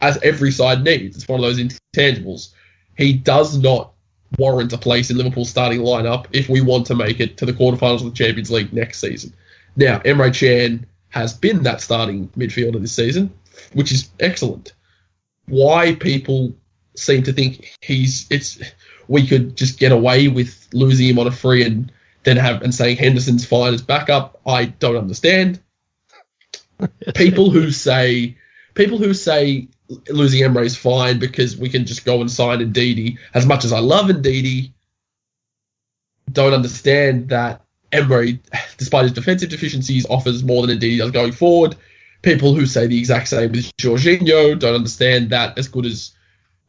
as every side needs, it's one of those intangibles. He does not warrant a place in Liverpool's starting lineup if we want to make it to the quarterfinals of the Champions League next season. Now, Emre Can has been that starting midfielder this season, which is excellent. Why people seem to think he's it's we could just get away with losing him on a free and then have and saying Henderson's fine as backup, I don't understand. people who say people who say losing Emre is fine because we can just go and sign Ndidi. As much as I love Ndidi, don't understand that Emre, despite his defensive deficiencies, offers more than Ndidi does going forward. People who say the exact same with Jorginho don't understand that as good as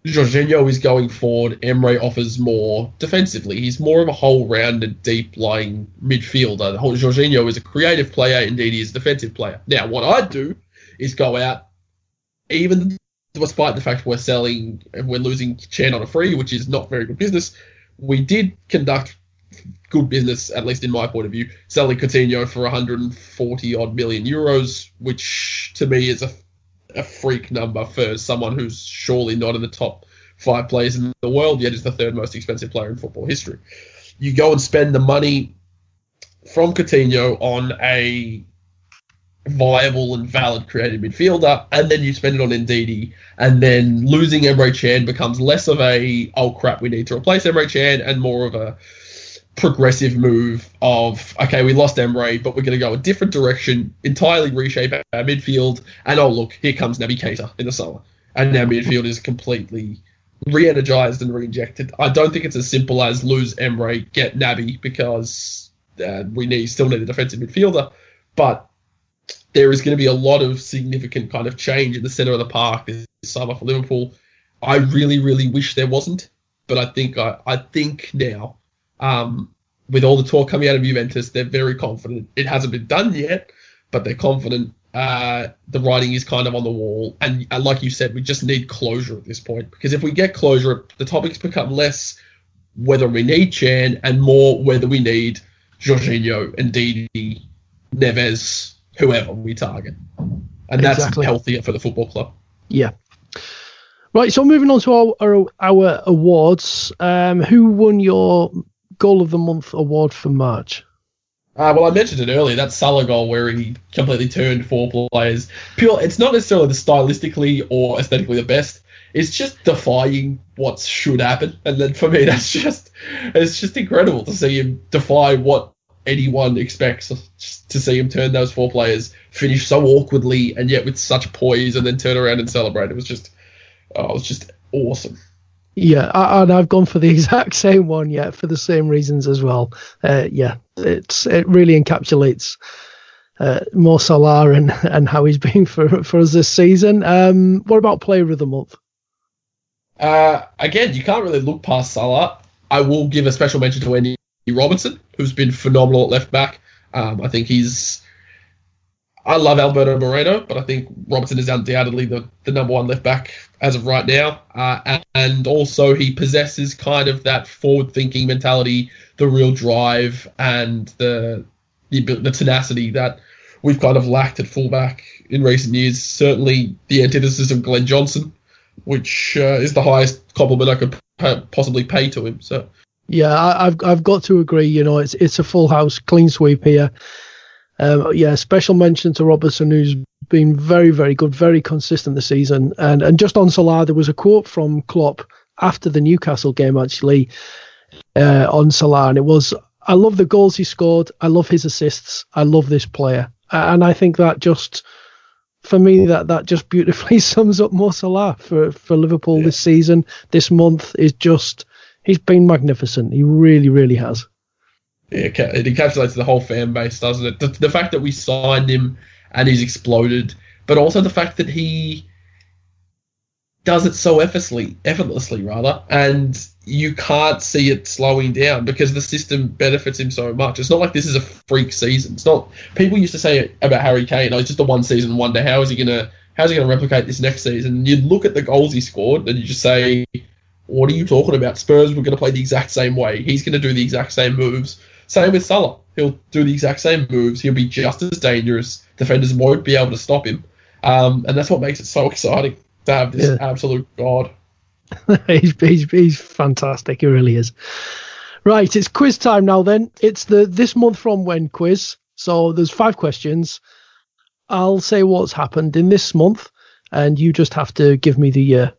Jorginho is going forward, Emre offers more defensively. He's more of a whole-rounded, deep-lying midfielder. Jorginho is a creative player, Ndidi is a defensive player. Now, what I do is go out, even despite the fact we're selling, and we're losing Can on a free, which is not very good business. We did conduct good business, at least in my point of view, selling Coutinho for 140 odd million euros, which to me is a, a freak number for someone who's surely not in the top five players in the world, yet is the third most expensive player in football history. You go and spend the money from Coutinho on a viable and valid creative midfielder, and then you spend it on Ndidi, and then losing Emre Can becomes less of a oh crap, we need to replace Emre Can, and more of a progressive move of okay, we lost Emre, but we're going to go a different direction, entirely reshape our midfield, and oh look, here comes Naby Keita in the summer, and now midfield is completely re-energized and re-injected. I don't think it's as simple as lose Emre, get Naby because uh, we need still need a defensive midfielder, but there is going to be a lot of significant kind of change in the centre of the park this summer for Liverpool. I really, really wish there wasn't, but I think I, I think now, um, with all the talk coming out of Juventus, they're very confident. It hasn't been done yet, but they're confident. Uh, the writing is kind of on the wall, and, and like you said, we just need closure at this point because if we get closure, the topics become less whether we need Can and more whether we need Jorginho and Ndidi, Neves, whoever we target. And that's healthier for the football club. Yeah. Right, so moving on to our our, our awards. Um, who won your goal of the month award for March? Uh, well, I mentioned it earlier. That Salah goal where he completely turned four players. Pure. It's not necessarily the stylistically or aesthetically the best. It's just defying what should happen, and then for me, that's just it's just incredible to see him defy what anyone expects. To see him turn those four players, finish so awkwardly and yet with such poise, and then turn around and celebrate. It was just, oh, it was just awesome. Yeah, and I've gone for the exact same one, yeah, for the same reasons as well. Uh, yeah, it's it really encapsulates uh, Mo Salah and, and how he's been for, for us this season. Um, what about player of the month? Uh, again, you can't really look past Salah. I will give a special mention to Andy Robertson, who's been phenomenal at left back. Um, I think he's. I love Alberto Moreno, but I think Robertson is undoubtedly the, the number one left back as of right now. Uh, and also, he possesses kind of that forward thinking mentality, the real drive, and the, the, the tenacity that we've kind of lacked at fullback in recent years. Certainly, the antithesis of Glenn Johnson, which uh, is the highest compliment I could possibly pay to him. So yeah, I, have I've got to agree. You know, it's it's a full house, clean sweep here. Um, yeah, special mention to Robertson, who's been very very good, very consistent this season. And and just on Salah, there was a quote from Klopp after the Newcastle game actually uh, on Salah, and it was, "I love the goals he scored. I love his assists. I love this player." And I think that just for me that that just beautifully sums up Mo Salah for for Liverpool yeah. this season. This month is just he's been magnificent. He really, really has. Yeah, it encapsulates the whole fan base, doesn't it? The, the fact that we signed him and he's exploded, but also the fact that he does it so effortlessly, effortlessly rather, and you can't see it slowing down because the system benefits him so much. It's not like this is a freak season. It's not. People used to say about Harry Kane, "Oh, it's just a one season wonder. How is he gonna? How's he gonna replicate this next season?" And you look at the goals he scored, and you just say, what are you talking about? Spurs were going to play the exact same way. He's going to do the exact same moves. Same with Salah. He'll do the exact same moves. He'll be just as dangerous. Defenders won't be able to stop him. Um, and that's what makes it so exciting to have this yeah. absolute god. he's, he's, he's fantastic. He really is. Right, it's quiz time now. Then it's the this month from when quiz. So there's five questions. I'll say what's happened in this month, and you just have to give me the year.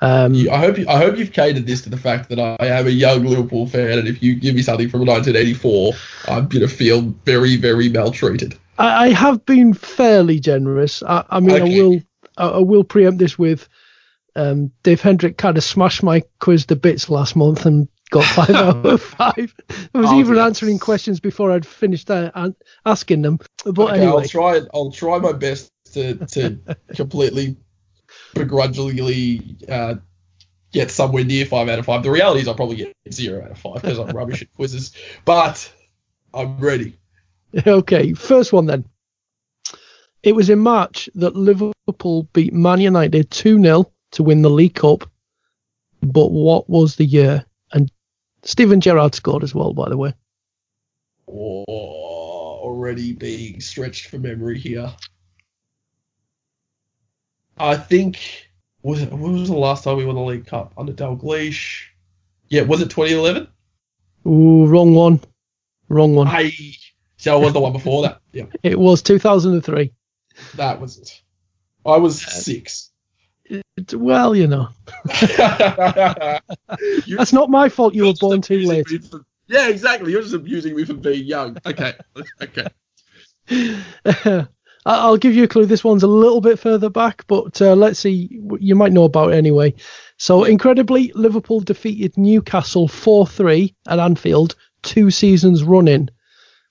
Um, I hope you, I hope you've catered this to the fact that I am a young Liverpool fan, and if you give me something from 1984, I'm gonna feel very very maltreated. I, I have been fairly generous. I, I mean, okay. I will I, I, will preempt this with um, Dave Hendrick kind of smashed my quiz to bits last month and got five out of five. I was oh, even yes. answering questions before I'd finished uh, asking them. But okay, anyway, I'll try. I'll try my best to to completely begrudgingly uh, get somewhere near five out of five. The reality is I'll probably get zero out of five because I'm rubbish at quizzes, but I'm ready. Okay, first one then. It was in March that Liverpool beat Man United 2 0 to win the League Cup. But what was the year? And Steven Gerrard scored as well, by the way. Oh, already being stretched for memory here. I think was it, when was the last time we won the League Cup under Dalglish? Yeah, was it 2011? Ooh, wrong one. Wrong one. I so it was the one before that. Yeah. It was 2003. That was it. I was uh, six. It, well, you know. That's not my fault. You were born too late. For, yeah, exactly. You're just abusing me for being young. Okay. Okay. I'll give you a clue. This one's a little bit further back, but uh, let's see. You might know about it anyway. So, incredibly, Liverpool defeated Newcastle 4 3 at Anfield two seasons running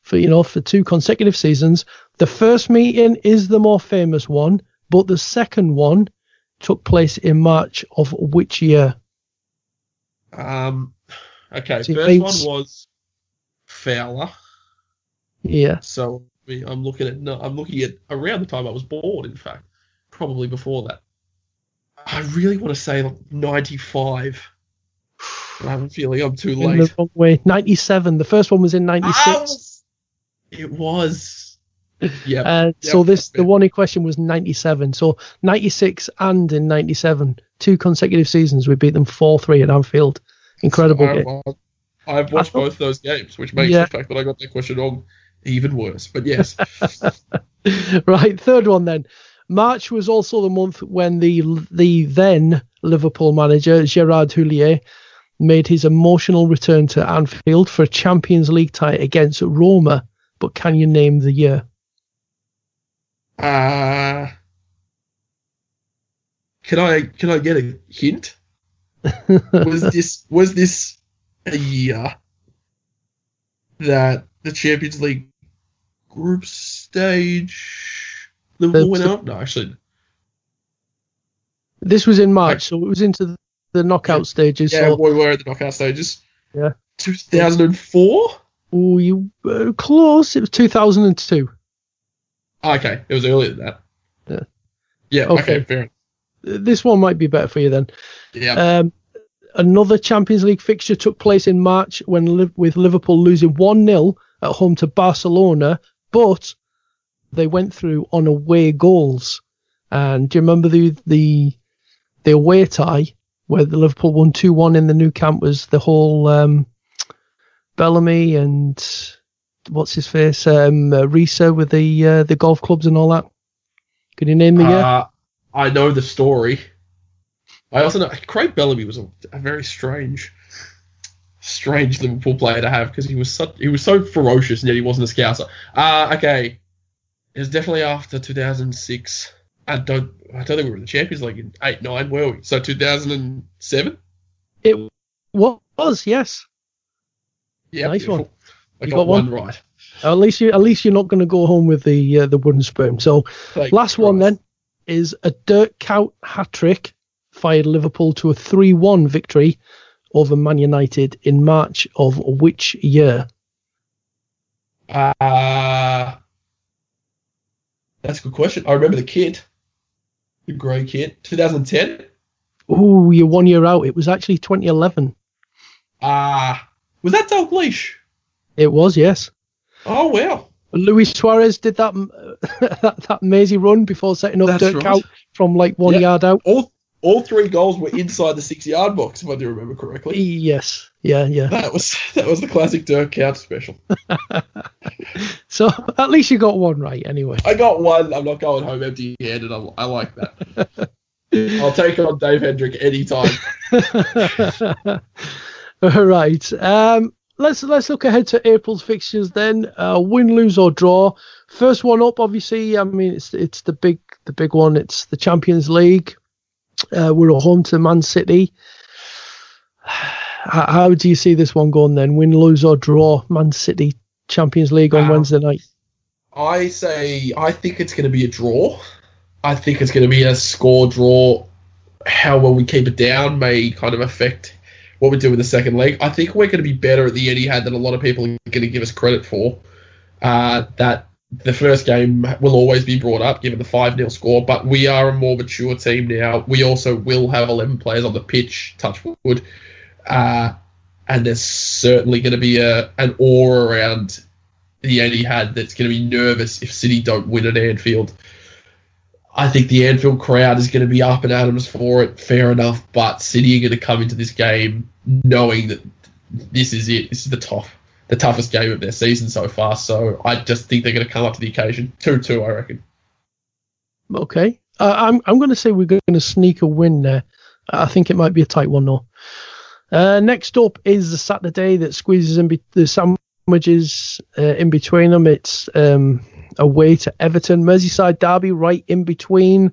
for, you know, for two consecutive seasons. The first meeting is the more famous one, but the second one took place in March of which year? Um, okay, so first one was Fowler. Yeah. So I'm looking at no, I'm looking at around the time I was born. In fact, probably before that. I really want to say like 95. I have a feeling I'm too late. In the wrong way. 97. The first one was in 96. it was. Yeah. Uh, so this the one in question was 97. So 96 and in 97, two consecutive seasons, we beat them 4-3 at Anfield. Incredible game. I, I've watched both those games, which makes Yeah. the fact that I got that question wrong even worse. But yes, right, third one then. March was also the month when the the then Liverpool manager Gerard Houllier made his emotional return to Anfield for a Champions League tie against Roma. But can you name the year? uh, can I can I get a hint? was this was this a year that the Champions League group stage Liverpool went out? No, actually, This was in March, so it was into the knockout stages. yeah, so we were at the knockout stages. Yeah. 2004. oh, you were close. It was 2002. Okay, it was earlier than that. Yeah. Yeah. Okay. Okay. fair. enough. This one might be better for you then. Yeah. Um, another Champions League fixture took place in March when with Liverpool losing 1 0 at home to Barcelona, but they went through on away goals. And do you remember the the the away tie where the Liverpool won 2 1 in the Nou Camp was the whole um, Bellamy and what's his face um, uh, Riise with the uh, the golf clubs and all that. Can you name the year? Uh, I know the story. I also know Craig Bellamy was a, a very strange, strange Liverpool player to have because he was such he was so ferocious and yet he wasn't a scouser. Uh, okay, it was definitely after 2006. I don't I don't think we were in the Champions League in eight nine were we? So 2007. It was yes. Yeah, Nice one. I You got, got one, one? right. At least you at least you're not going to go home with the uh, the wooden spoon. So Thank last one then is a Dirk Kuyt hat trick fired Liverpool to a 3-1 victory over Man United in March of which year? Uh, that's a good question. I remember the kit, the grey kit, 2010. Oh, you're one year out. It was actually 2011. Ah, was that Dalglish? It was, yes. Oh wow. Luis Suarez did that that, that mazy run before setting up That's Dirk right. Kuyt from like one Yep. yard out. All all three goals were inside the six yard box, if I do remember correctly. Yes, yeah, yeah. That was that was the classic Dirk Kuyt special. So at least you got one right anyway. I got one. I'm not going home empty handed. I, I like that. I'll take on Dave Hendrick anytime. All right. Um, let's let's look ahead to April's fixtures then. Uh, win, lose or draw. First one up, obviously. I mean, it's it's the big the big one. It's the Champions League. Uh, we're at home to Man City. How, how do you see this one going then? Win, lose or draw? Man City Champions League on Um, Wednesday night. I say I think it's going to be a draw. I think it's going to be a score draw. How well we keep it down may kind of affect what we do in the second leg. I think we're going to be better at the Etihad than a lot of people are going to give us credit for. Uh, that the first game will always be brought up given the 5 0 score, but we are a more mature team now. We also will have 11 players on the pitch, touch wood. Uh, and there's certainly going to be a an aura around the Etihad that's going to be nervous if City don't win at Anfield. I think the Anfield crowd is going to be up and atoms for it, fair enough, but City are going to come into this game knowing that this is it. This is the tough, the toughest game of their season so far. So I just think they're going to come up to the occasion. Two-two, I reckon. Okay. Uh, I'm I'm going to say we're going to sneak a win there. I think it might be a tight one though. Uh, next up is the Saturday that squeezes in be- the sandwiches uh, in between them. It's um, away to Everton, Merseyside derby, right in between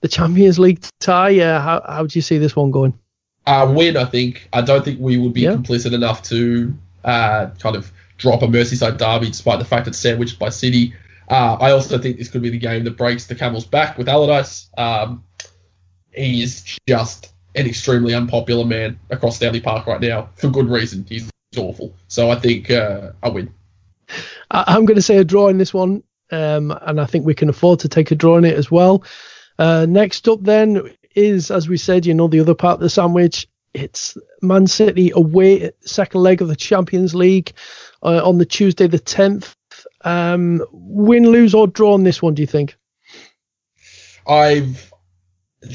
the Champions League tie. Uh, how how do you see this one going? uh, win, I think. I don't think we would be Yeah. complicit enough to uh, kind of drop a Merseyside derby, despite the fact it's sandwiched by City. Uh, I also think this could be the game that breaks the camel's back with Allardyce. Um, he is just an extremely unpopular man across Stanley Park right now for good reason. He's awful. So I think uh, I win. I'm going to say a draw in this one, um, and I think we can afford to take a draw in it as well. Uh, next up, then, is, as we said, you know, the other part of the sandwich. It's Man City away, second leg of the Champions League uh, on the Tuesday, the 10th Um, win, lose, or draw on this one? Do you think? I've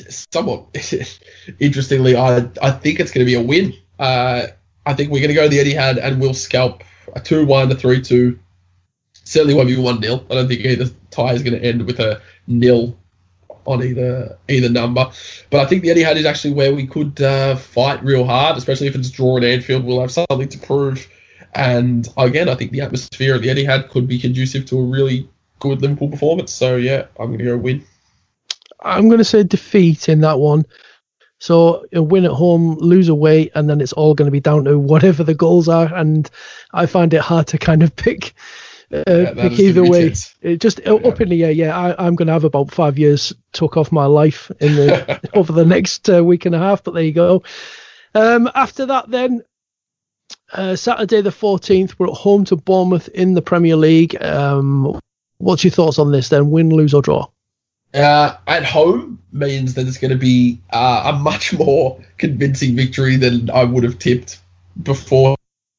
somewhat interestingly, I I think it's going to be a win. Uh, I think we're going to go to the Etihad and we'll scalp a two-one, a three-two. Certainly won't be one 0 I don't think either tie is going to end with a nil on either either number. But I think the Etihad is actually where we could uh, fight real hard, especially if it's drawn Anfield. We'll have something to prove. And again, I think the atmosphere at the Etihad could be conducive to a really good Liverpool performance. So yeah, I'm going to go win. I'm going to say defeat in that one. So a win at home, lose away, and then it's all going to be down to whatever the goals are. And I find it hard to kind of pick uh, yeah, either way. It just yeah. up in the air. Yeah, I, am going to have about five years took off my life in the over the next uh, week and a half. But there you go. Um, after that, then uh, Saturday the 14th, we're at home to Bournemouth in the Premier League. Um, what's your thoughts on this? Then win, lose, or draw? Uh, at home means that it's going to be uh, a much more convincing victory than I would have tipped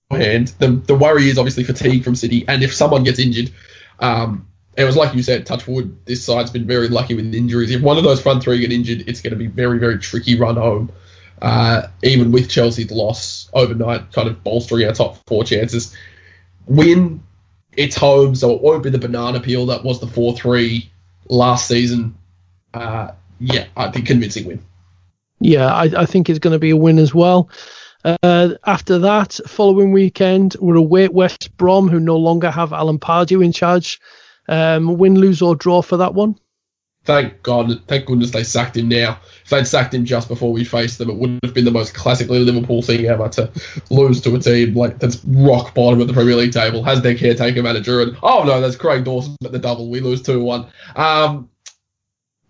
beforehand. The the worry is obviously fatigue from City, and if someone gets injured, um, it was like you said, touch wood. This side's been very lucky with injuries. If one of those front three get injured, it's going to be very very tricky run home. Uh, even with Chelsea's loss overnight, kind of bolstering our top four chances. Win, it's home, so it won't be the banana peel that was the four three last season. Uh, yeah, I think convincing win. Yeah, I, I think it's going to be a win as well. Uh, after that, following weekend, we're away at West Brom, who no longer have Alan Pardew in charge. Um, win, lose, or draw for that one? Thank God, thank goodness they sacked him now. If they'd sacked him just before we faced them, it would have been the most classically Liverpool thing ever to lose to a team like that's rock bottom of the Premier League table, has their caretaker manager, and oh no, that's Craig Dawson at the double. We lose two one. Um,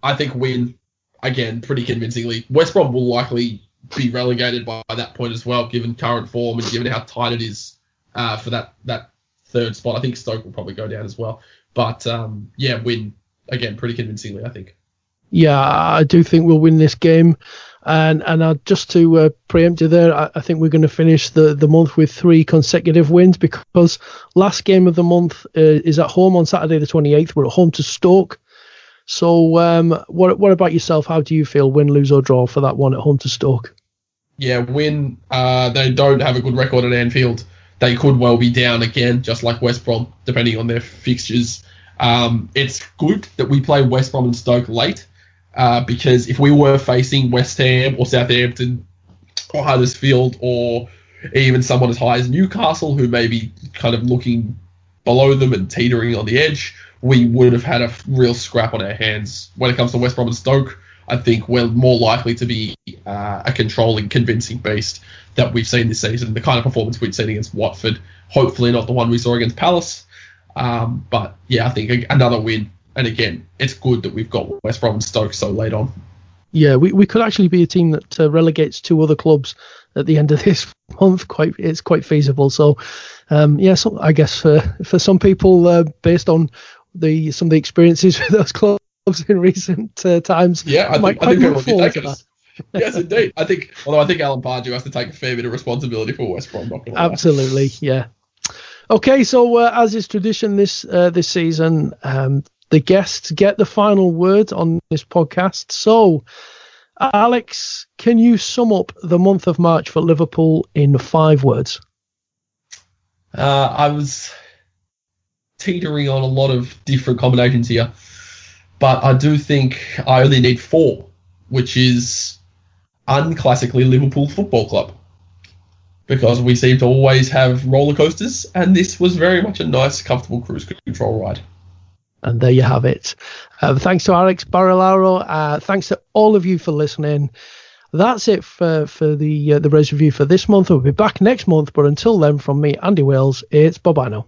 I think win again pretty convincingly. West Brom will likely be relegated by, that point as well, given current form and given how tight it is uh, for that that third spot. I think Stoke will probably go down as well, but um, yeah, win again pretty convincingly, I think. Yeah, I do think we'll win this game. And and uh, just to uh, preempt you there, I, I, think we're going to finish the, the month with three consecutive wins because last game of the month uh, is at home on Saturday the 28th. We're at home to Stoke. So um, what what about yourself? How do you feel, win, lose or draw for that one at to Stoke? Yeah, win. Uh, they don't have a good record at Anfield. They could well be down again, just like West Brom, depending on their fixtures. Um, it's good that we play West Brom and Stoke late uh, because if we were facing West Ham or Southampton or Huddersfield or even someone as high as Newcastle who may be kind of looking below them and teetering on the edge, we would have had a real scrap on our hands. When it comes to West Brom and Stoke, I think we're more likely to be uh, a controlling, convincing beast that we've seen this season. The kind of performance we've seen against Watford, hopefully not the one we saw against Palace. Um, but yeah, I think another win and again, it's good that we've got West Brom and Stoke so late on. Yeah, we, we could actually be a team that uh, relegates two other clubs at the end of this month. Quite, it's quite feasible. So, um, yeah, so I guess for for some people, uh, based on the some of the experiences with those clubs in recent uh, times, yeah, I think, I think look forward to that. yes, indeed. I think, although I think Alan Pardew has to take a fair bit of responsibility for West Brom. Absolutely, yeah. Okay, so uh, as is tradition this uh, this season, um, the guests get the final word on this podcast. So, Alex, can you sum up the month of March for Liverpool in five words? Uh, I was teetering on a lot of different combinations here, but I do think I only need four, which is unclassically Liverpool Football Club. Because we seem to always have roller coasters, and this was very much a nice, comfortable cruise control ride. And there you have it. Uh, thanks to Alex Barilaro. Uh, thanks to all of you for listening. That's it for, for the uh, the Reds review for this month. We'll be back next month, but until then, from me, Andy Wales, it's bye bye now.